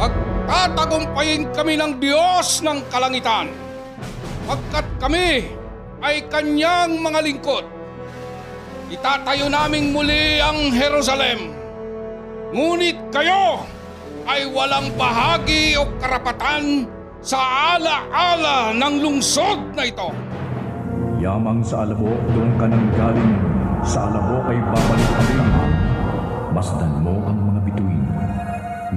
Pagtatagumpayin kami ng Diyos ng kalangitan. Pagkat kami ay kanyang mga lingkod. Itatayo naming muli ang Jerusalem. Ngunit kayo ay walang bahagi o karapatan sa ala-ala ng lungsod na ito. Yamang sa alabok doon ka nang galing, sa alabok ay babalik kami. Masdan mo ang.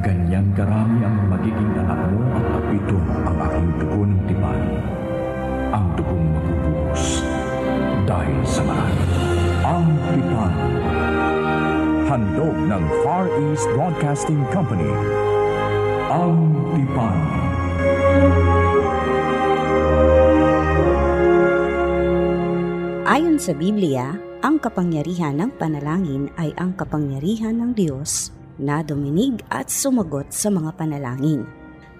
Ganyan karami ang magiging anak mo at apito ang aking dugo ng tipan. Ang dugong mabubuhos dahil sa marami. Ang tipan. Handog ng Far East Broadcasting Company. Ang tipan. Ayon sa Biblia, ang kapangyarihan ng panalangin ay ang kapangyarihan ng Diyos na duminig at sumagot sa mga panalangin.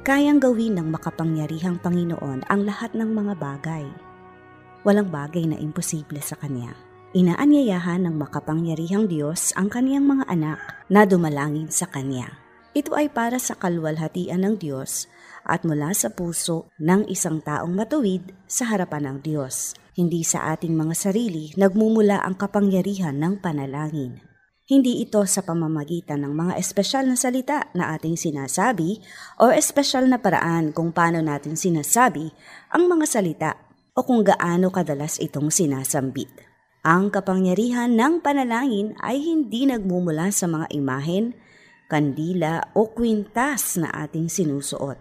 Kayang gawin ng makapangyarihang Panginoon ang lahat ng mga bagay. Walang bagay na imposible sa Kanya. Inaanyayahan ng makapangyarihang Diyos ang kaniyang mga anak na dumalangin sa Kanya. Ito ay para sa kalwalhatian ng Diyos at mula sa puso ng isang taong matuwid sa harapan ng Diyos. Hindi sa ating mga sarili nagmumula ang kapangyarihan ng panalangin. Hindi ito sa pamamagitan ng mga espesyal na salita na ating sinasabi o espesyal na paraan kung paano natin sinasabi ang mga salita o kung gaano kadalas itong sinasambit. Ang kapangyarihan ng panalangin ay hindi nagmumula sa mga imahen, kandila o kwintas na ating sinusuot.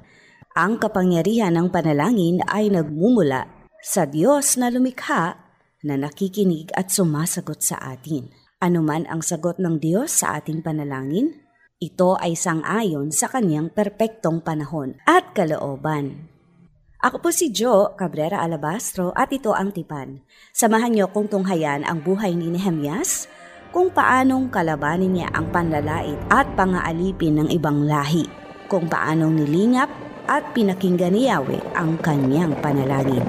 Ang kapangyarihan ng panalangin ay nagmumula sa Diyos na lumikha na nakikinig at sumasagot sa atin. Anuman ang sagot ng Diyos sa ating panalangin, ito ay sangayon sa kanyang perpektong panahon at kalooban. Ako po si Joe Cabrera Alabastro at ito ang Tipan. Samahan niyo kong tunghayan ang buhay ni Nehemias, kung paanong kalabanin niya ang panlalait at pangaalipin ng ibang lahi, kung paanong nilingap at pinakinggan ni Yahweh ang kanyang panalangin.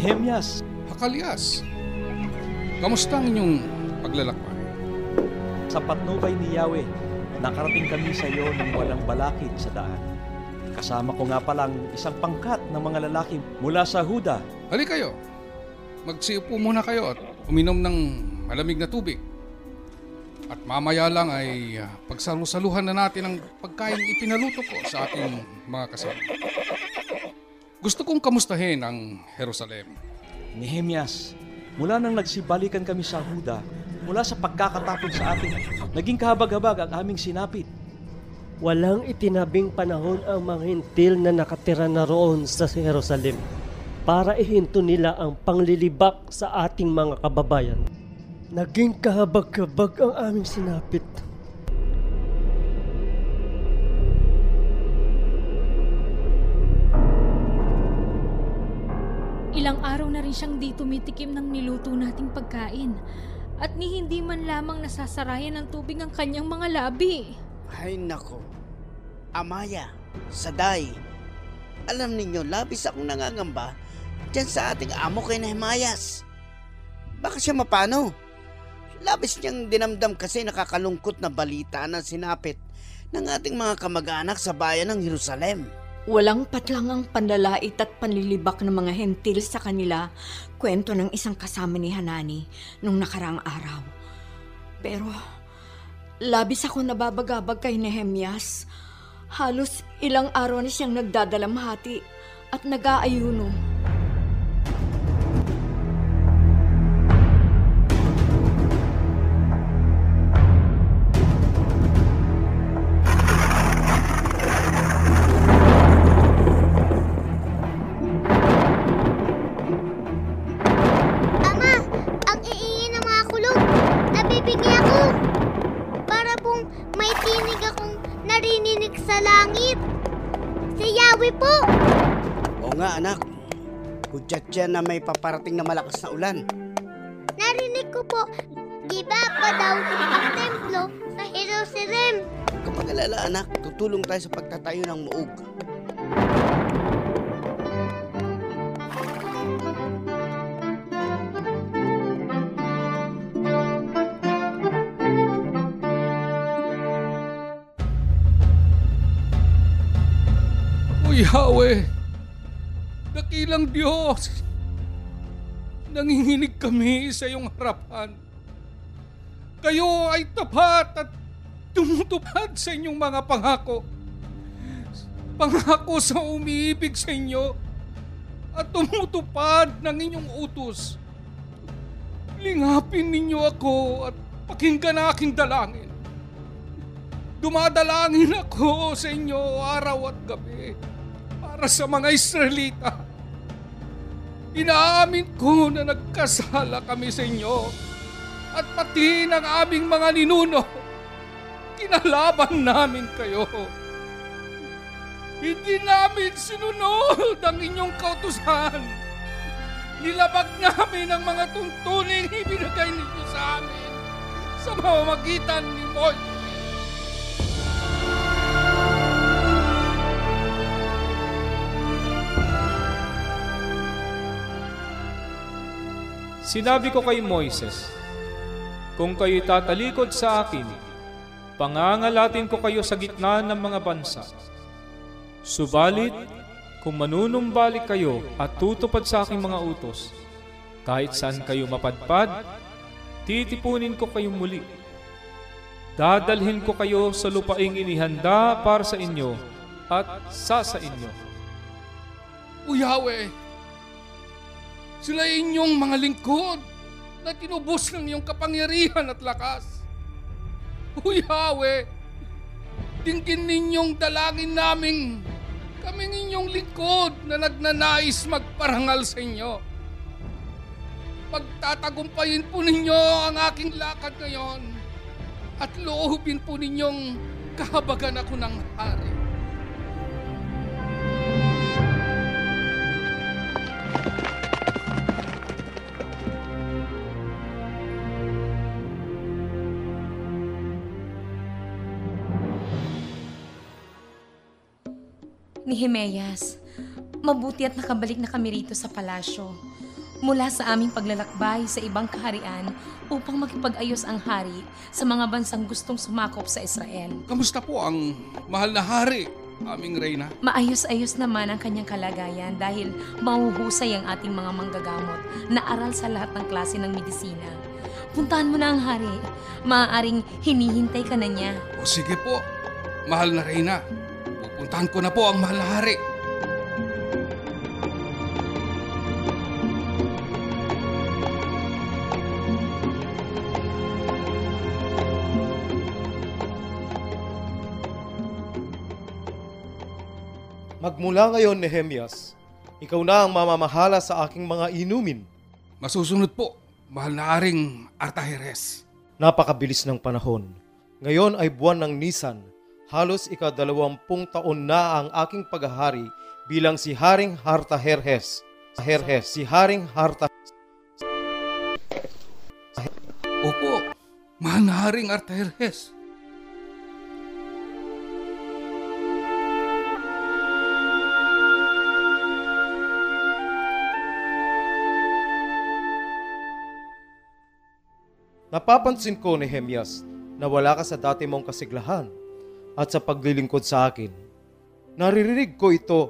Nehemias, Hakalias, kamusta ang inyong paglalakbay? sa patnubay ni Yahweh, nakarating kami sa iyo ng walang balakid sa daan. Kasama ko nga palang isang pangkat ng mga lalaki mula sa Huda. Hali kayo, magsiupo muna kayo at uminom ng malamig na tubig. At mamaya lang ay ah, pagsalusaluhan na natin ang pagkain ipinaluto ko sa ating mga kasama. Gusto kong kamustahin ang Jerusalem. Nehemias, mula nang nagsibalikan kami sa Huda, mula sa pagkakatapon sa atin, naging kahabag-habag ang aming sinapit. Walang itinabing panahon ang mga hintil na nakatira na roon sa Jerusalem para ihinto nila ang panglilibak sa ating mga kababayan. Naging kahabag-habag ang aming sinapit. Ilang araw na rin siyang di tumitikim ng niluto nating pagkain. At ni hindi man lamang nasasarayan ng tubig ang kanyang mga labi. Ay nako. Amaya, Saday. Alam ninyo, labis akong nangangamba dyan sa ating amo kay Nehemias. Baka siya mapano? Labis niyang dinamdam kasi nakakalungkot na balita na sinapit ng ating mga kamag-anak sa bayan ng Jerusalem. Walang patlang ang panlalait at panlilibak ng mga hentil sa kanila, kwento ng isang kasama ni Hanani nung nakaraang araw. Pero, labis ako nababagabag kay Nehemias. Halos ilang araw na siyang nagdadalamhati at nag-aayuno. Anak. Hudyat yan na may paparating na malakas na ulan. Narinig ko po, di ba pa daw ang templo sa Jerusalem? Kapag alala anak, tutulong tayo sa pagtatayo ng muog. O Yahweh, dakilang Diyos, nanginginig kami sa iyong harapan. Kayo ay tapat at tumutupad sa inyong mga pangako. Pangako sa umiibig sa inyo at tumutupad ng inyong utos. Lingapin ninyo ako at pakinggan ang aking dalangin. Dumadalangin ako sa inyo araw at gabi para sa mga Israelita. Inaamin ko na nagkasala kami sa inyo at pati ng aming mga ninuno. Kinalaban namin kayo. Hindi namin sinunod ang inyong kautusan. Nilabag namin ang mga tuntuning ibinigay ninyo sa amin sa mamamagitan ni Moises. Sinabi ko kay Moises, Kung kayo'y tatalikod sa akin, pangangalatin ko kayo sa gitna ng mga bansa. Subalit, kung manunumbalik kayo at tutupad sa aking mga utos, kahit saan kayo mapadpad, titipunin ko kayo muli. Dadalhin ko kayo sa lupaing inihanda para sa inyo at sa sa inyo. O Yahweh, sila inyong mga lingkod na tinubos ng iyong kapangyarihan at lakas. O Yahweh, dinggin ninyong dalangin naming kaming inyong lingkod na nagnanais magparangal sa inyo. Pagtatagumpayin po ninyo ang aking lakad ngayon at loobin po ninyong kahabagan ako ng hari. Ni Himeas. Mabuti at nakabalik na kami rito sa palasyo. Mula sa aming paglalakbay sa ibang kaharian upang makipag-ayos ang hari sa mga bansang gustong sumakop sa Israel. Kamusta po ang mahal na hari, aming reyna? Maayos-ayos naman ang kanyang kalagayan dahil mahuhusay ang ating mga manggagamot na aral sa lahat ng klase ng medisina. Puntahan mo na ang hari. Maaaring hinihintay ka na niya. O sige po, mahal na reyna. Pupuntahan ko na po ang mahal na hari. Magmula ngayon, Nehemias, ikaw na ang mamamahala sa aking mga inumin. Masusunod po, mahal na haring Artaheres. Napakabilis ng panahon. Ngayon ay buwan ng Nisan. Halos ikadalawampung taon na ang aking paghahari bilang si Haring Hartaherhes. Herhes, si Haring Harta Opo, mahal na haring Artaheres. Napapansin ko, Nehemias, na wala ka sa dati mong kasiglahan at sa paglilingkod sa akin. Naririnig ko ito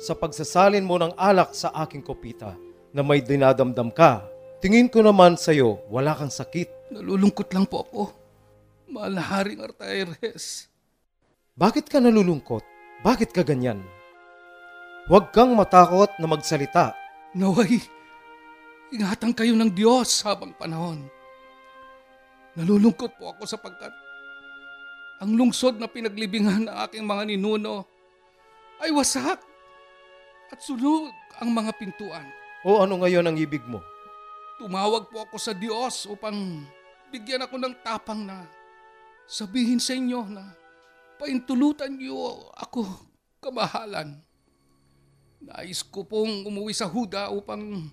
sa pagsasalin mo ng alak sa aking kopita na may dinadamdam ka. Tingin ko naman sa iyo, wala kang sakit. Nalulungkot lang po ako. Mahal na haring Artaheres. Bakit ka nalulungkot? Bakit ka ganyan? Huwag kang matakot na magsalita. Naway, ingatan kayo ng Diyos habang panahon. Nalulungkot po ako sapagkat ang lungsod na pinaglibingan ng aking mga ninuno ay wasak at sunog ang mga pintuan. O ano ngayon ang ibig mo? Tumawag po ako sa Diyos upang bigyan ako ng tapang na sabihin sa inyo na paintulutan niyo ako kamahalan. Nais ko pong umuwi sa Huda upang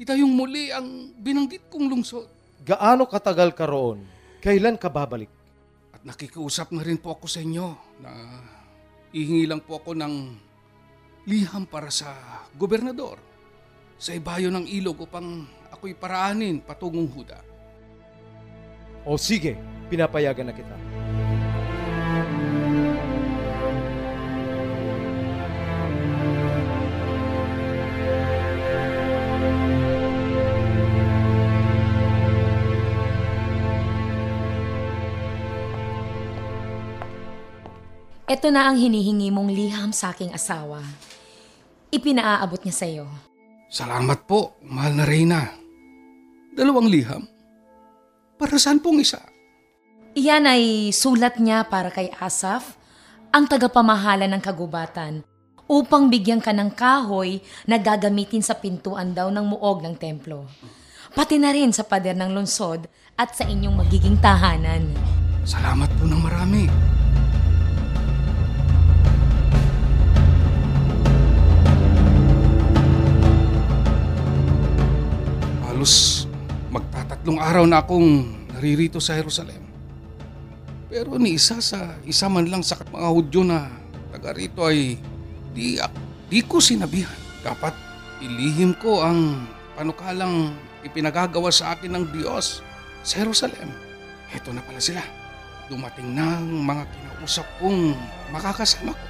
itayong muli ang binanggit kong lungsod. Gaano katagal ka roon? Kailan ka babalik? At nakikiusap na rin po ako sa inyo na ihingi lang po ako ng liham para sa gobernador sa ibayo ng ilog upang ako'y paraanin patungong Huda. O sige, pinapayagan na kita. Ito na ang hinihingi mong liham sa aking asawa. Ipinaaabot niya sa iyo. Salamat po, mahal na Reyna. Dalawang liham. Para saan pong isa? Iyan ay sulat niya para kay Asaf, ang tagapamahala ng kagubatan, upang bigyan ka ng kahoy na gagamitin sa pintuan daw ng muog ng templo. Pati na rin sa pader ng lungsod at sa inyong magiging tahanan. Salamat po ng marami. Magtatatlong araw na akong naririto sa Jerusalem. Pero ni isa sa isa man lang sa mga Hudyo na taga rito ay di, di ko sinabihan. Dapat ilihim ko ang panukalang ipinagagawa sa akin ng Diyos sa Jerusalem. Heto na pala sila. Dumating na ang mga kinausap kong makakasama ko.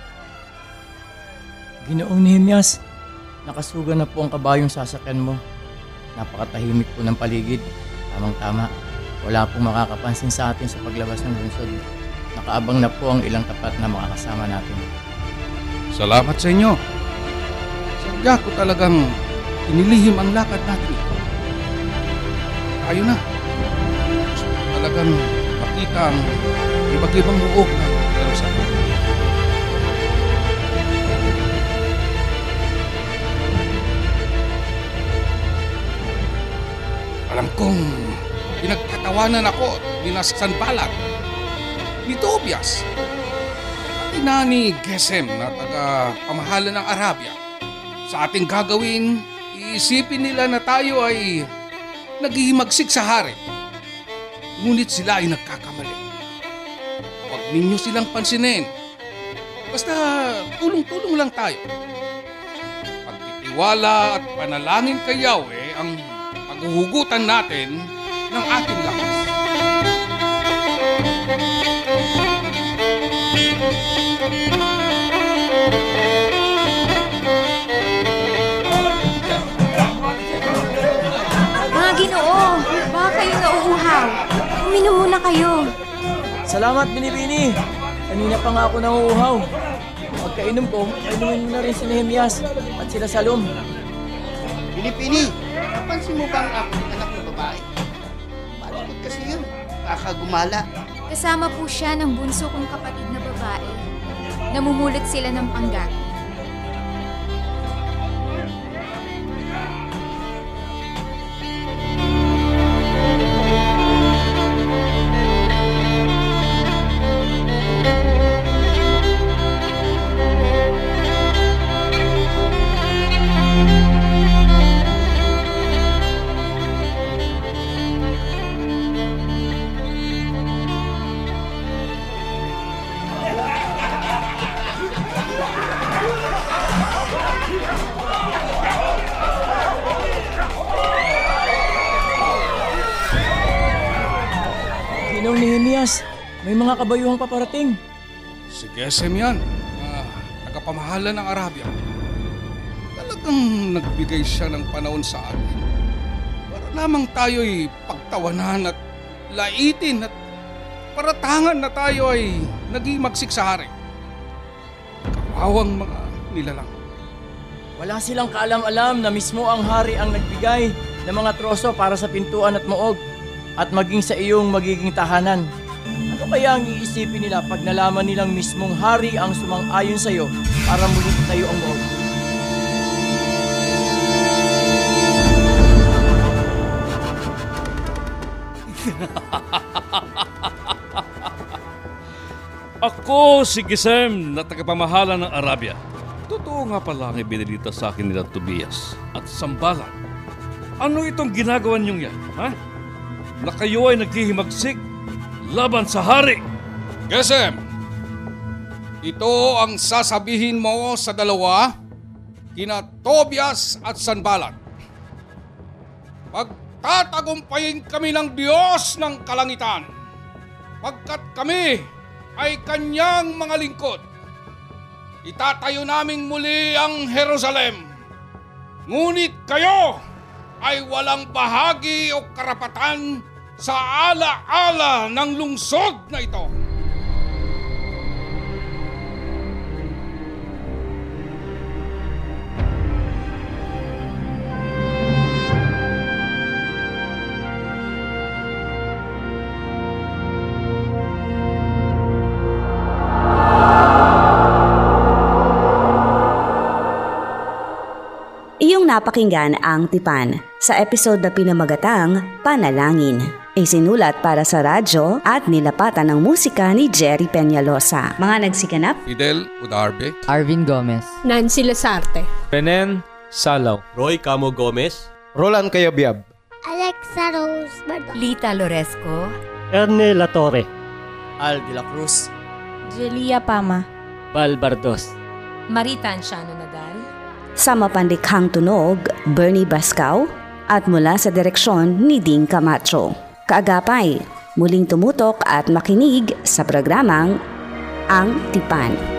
Ginoong Nehemias, nakasuga na po ang kabayong sasakyan mo. Napakatahimik po ng paligid. Tamang-tama. Wala pong makakapansin sa atin sa paglabas ng lungsod. Nakaabang na po ang ilang tapat na makakasama natin. Salamat sa inyo. Sadya ko talagang inilihim ang lakad natin. Tayo na. Gusto ko talagang makita ang iba't ibang muog ng Jerusalem. Alam kong pinagtatawanan ako ni Sanbalat, ni Tobias, pati na ni Gesem na taga pamahala ng Arabia. Sa ating gagawin, iisipin nila na tayo ay naghihimagsik sa hari. Ngunit sila ay nagkakamali. Huwag ninyo silang pansinin. Basta tulong-tulong lang tayo. Pagtitiwala at panalangin kay Yahweh ang paghuhugutan natin ng ating lakas. Mga ginoo, baka kayo nauuhaw. Uminom muna kayo. Salamat, Binibini! Kanina pa nga ako nanguuhaw. Pagkainom ko, kainumin mo na rin si Nehemias at sila Salom. Pilipini, napansin mo ba ang kasi yun. Kakagumala. Kasama po siya ng bunso kong kapatid na babae. Namumulot sila ng panggat. Nehemias, may mga kabayuhang paparating. Si Gesem yan, na tagapamahala ng Arabia. Talagang nagbigay siya ng panahon sa atin. Para lamang tayo'y pagtawanan at laitin at paratangan na tayo ay naging sa hari. Kawawang mga nilalang. Wala silang kaalam-alam na mismo ang hari ang nagbigay ng mga troso para sa pintuan at muog at maging sa iyong magiging tahanan. Ano kaya ang iisipin nila pag nalaman nilang mismong hari ang sumang-ayon sa iyo para muli tayo ang muog? Ako si Gisem na tagapamahala ng Arabia. Totoo nga pala ang ibinilita sa akin nila Tobias at Sambalan. Ano itong ginagawa niyong yan, ha? Na kayo ay naghihimagsik laban sa hari. Gesem, ito ang sasabihin mo sa dalawa, kina Tobias at Sanbalat. Pagtatagumpayin kami ng Diyos ng kalangitan, pagkat kami ay kanyang mga lingkod. Itatayo naming muli ang Jerusalem. Ngunit kayo ay walang bahagi o karapatan sa ala-ala ng lungsod na ito. Napakinggan ang Tipan sa episode na pinamagatang Panalangin. Isinulat para sa radyo at nilapatan ng musika ni Jerry Peñalosa. Mga nagsiganap, Fidel Udarbe, Arvin Gomez, Nancy Lasarte, Benen Salaw, Roy Camo Gomez, Roland Kayabyab, Alexa Rose Bardon. Lita Loresco, Erne La Torre, Al de la Cruz, Jelia Pama. Val Bardos, Marita Anciano Nadal, sa mapandikhang tunog, Bernie Bascaw, at mula sa direksyon ni Ding Camacho. Kaagapay, muling tumutok at makinig sa programang Ang Tipan.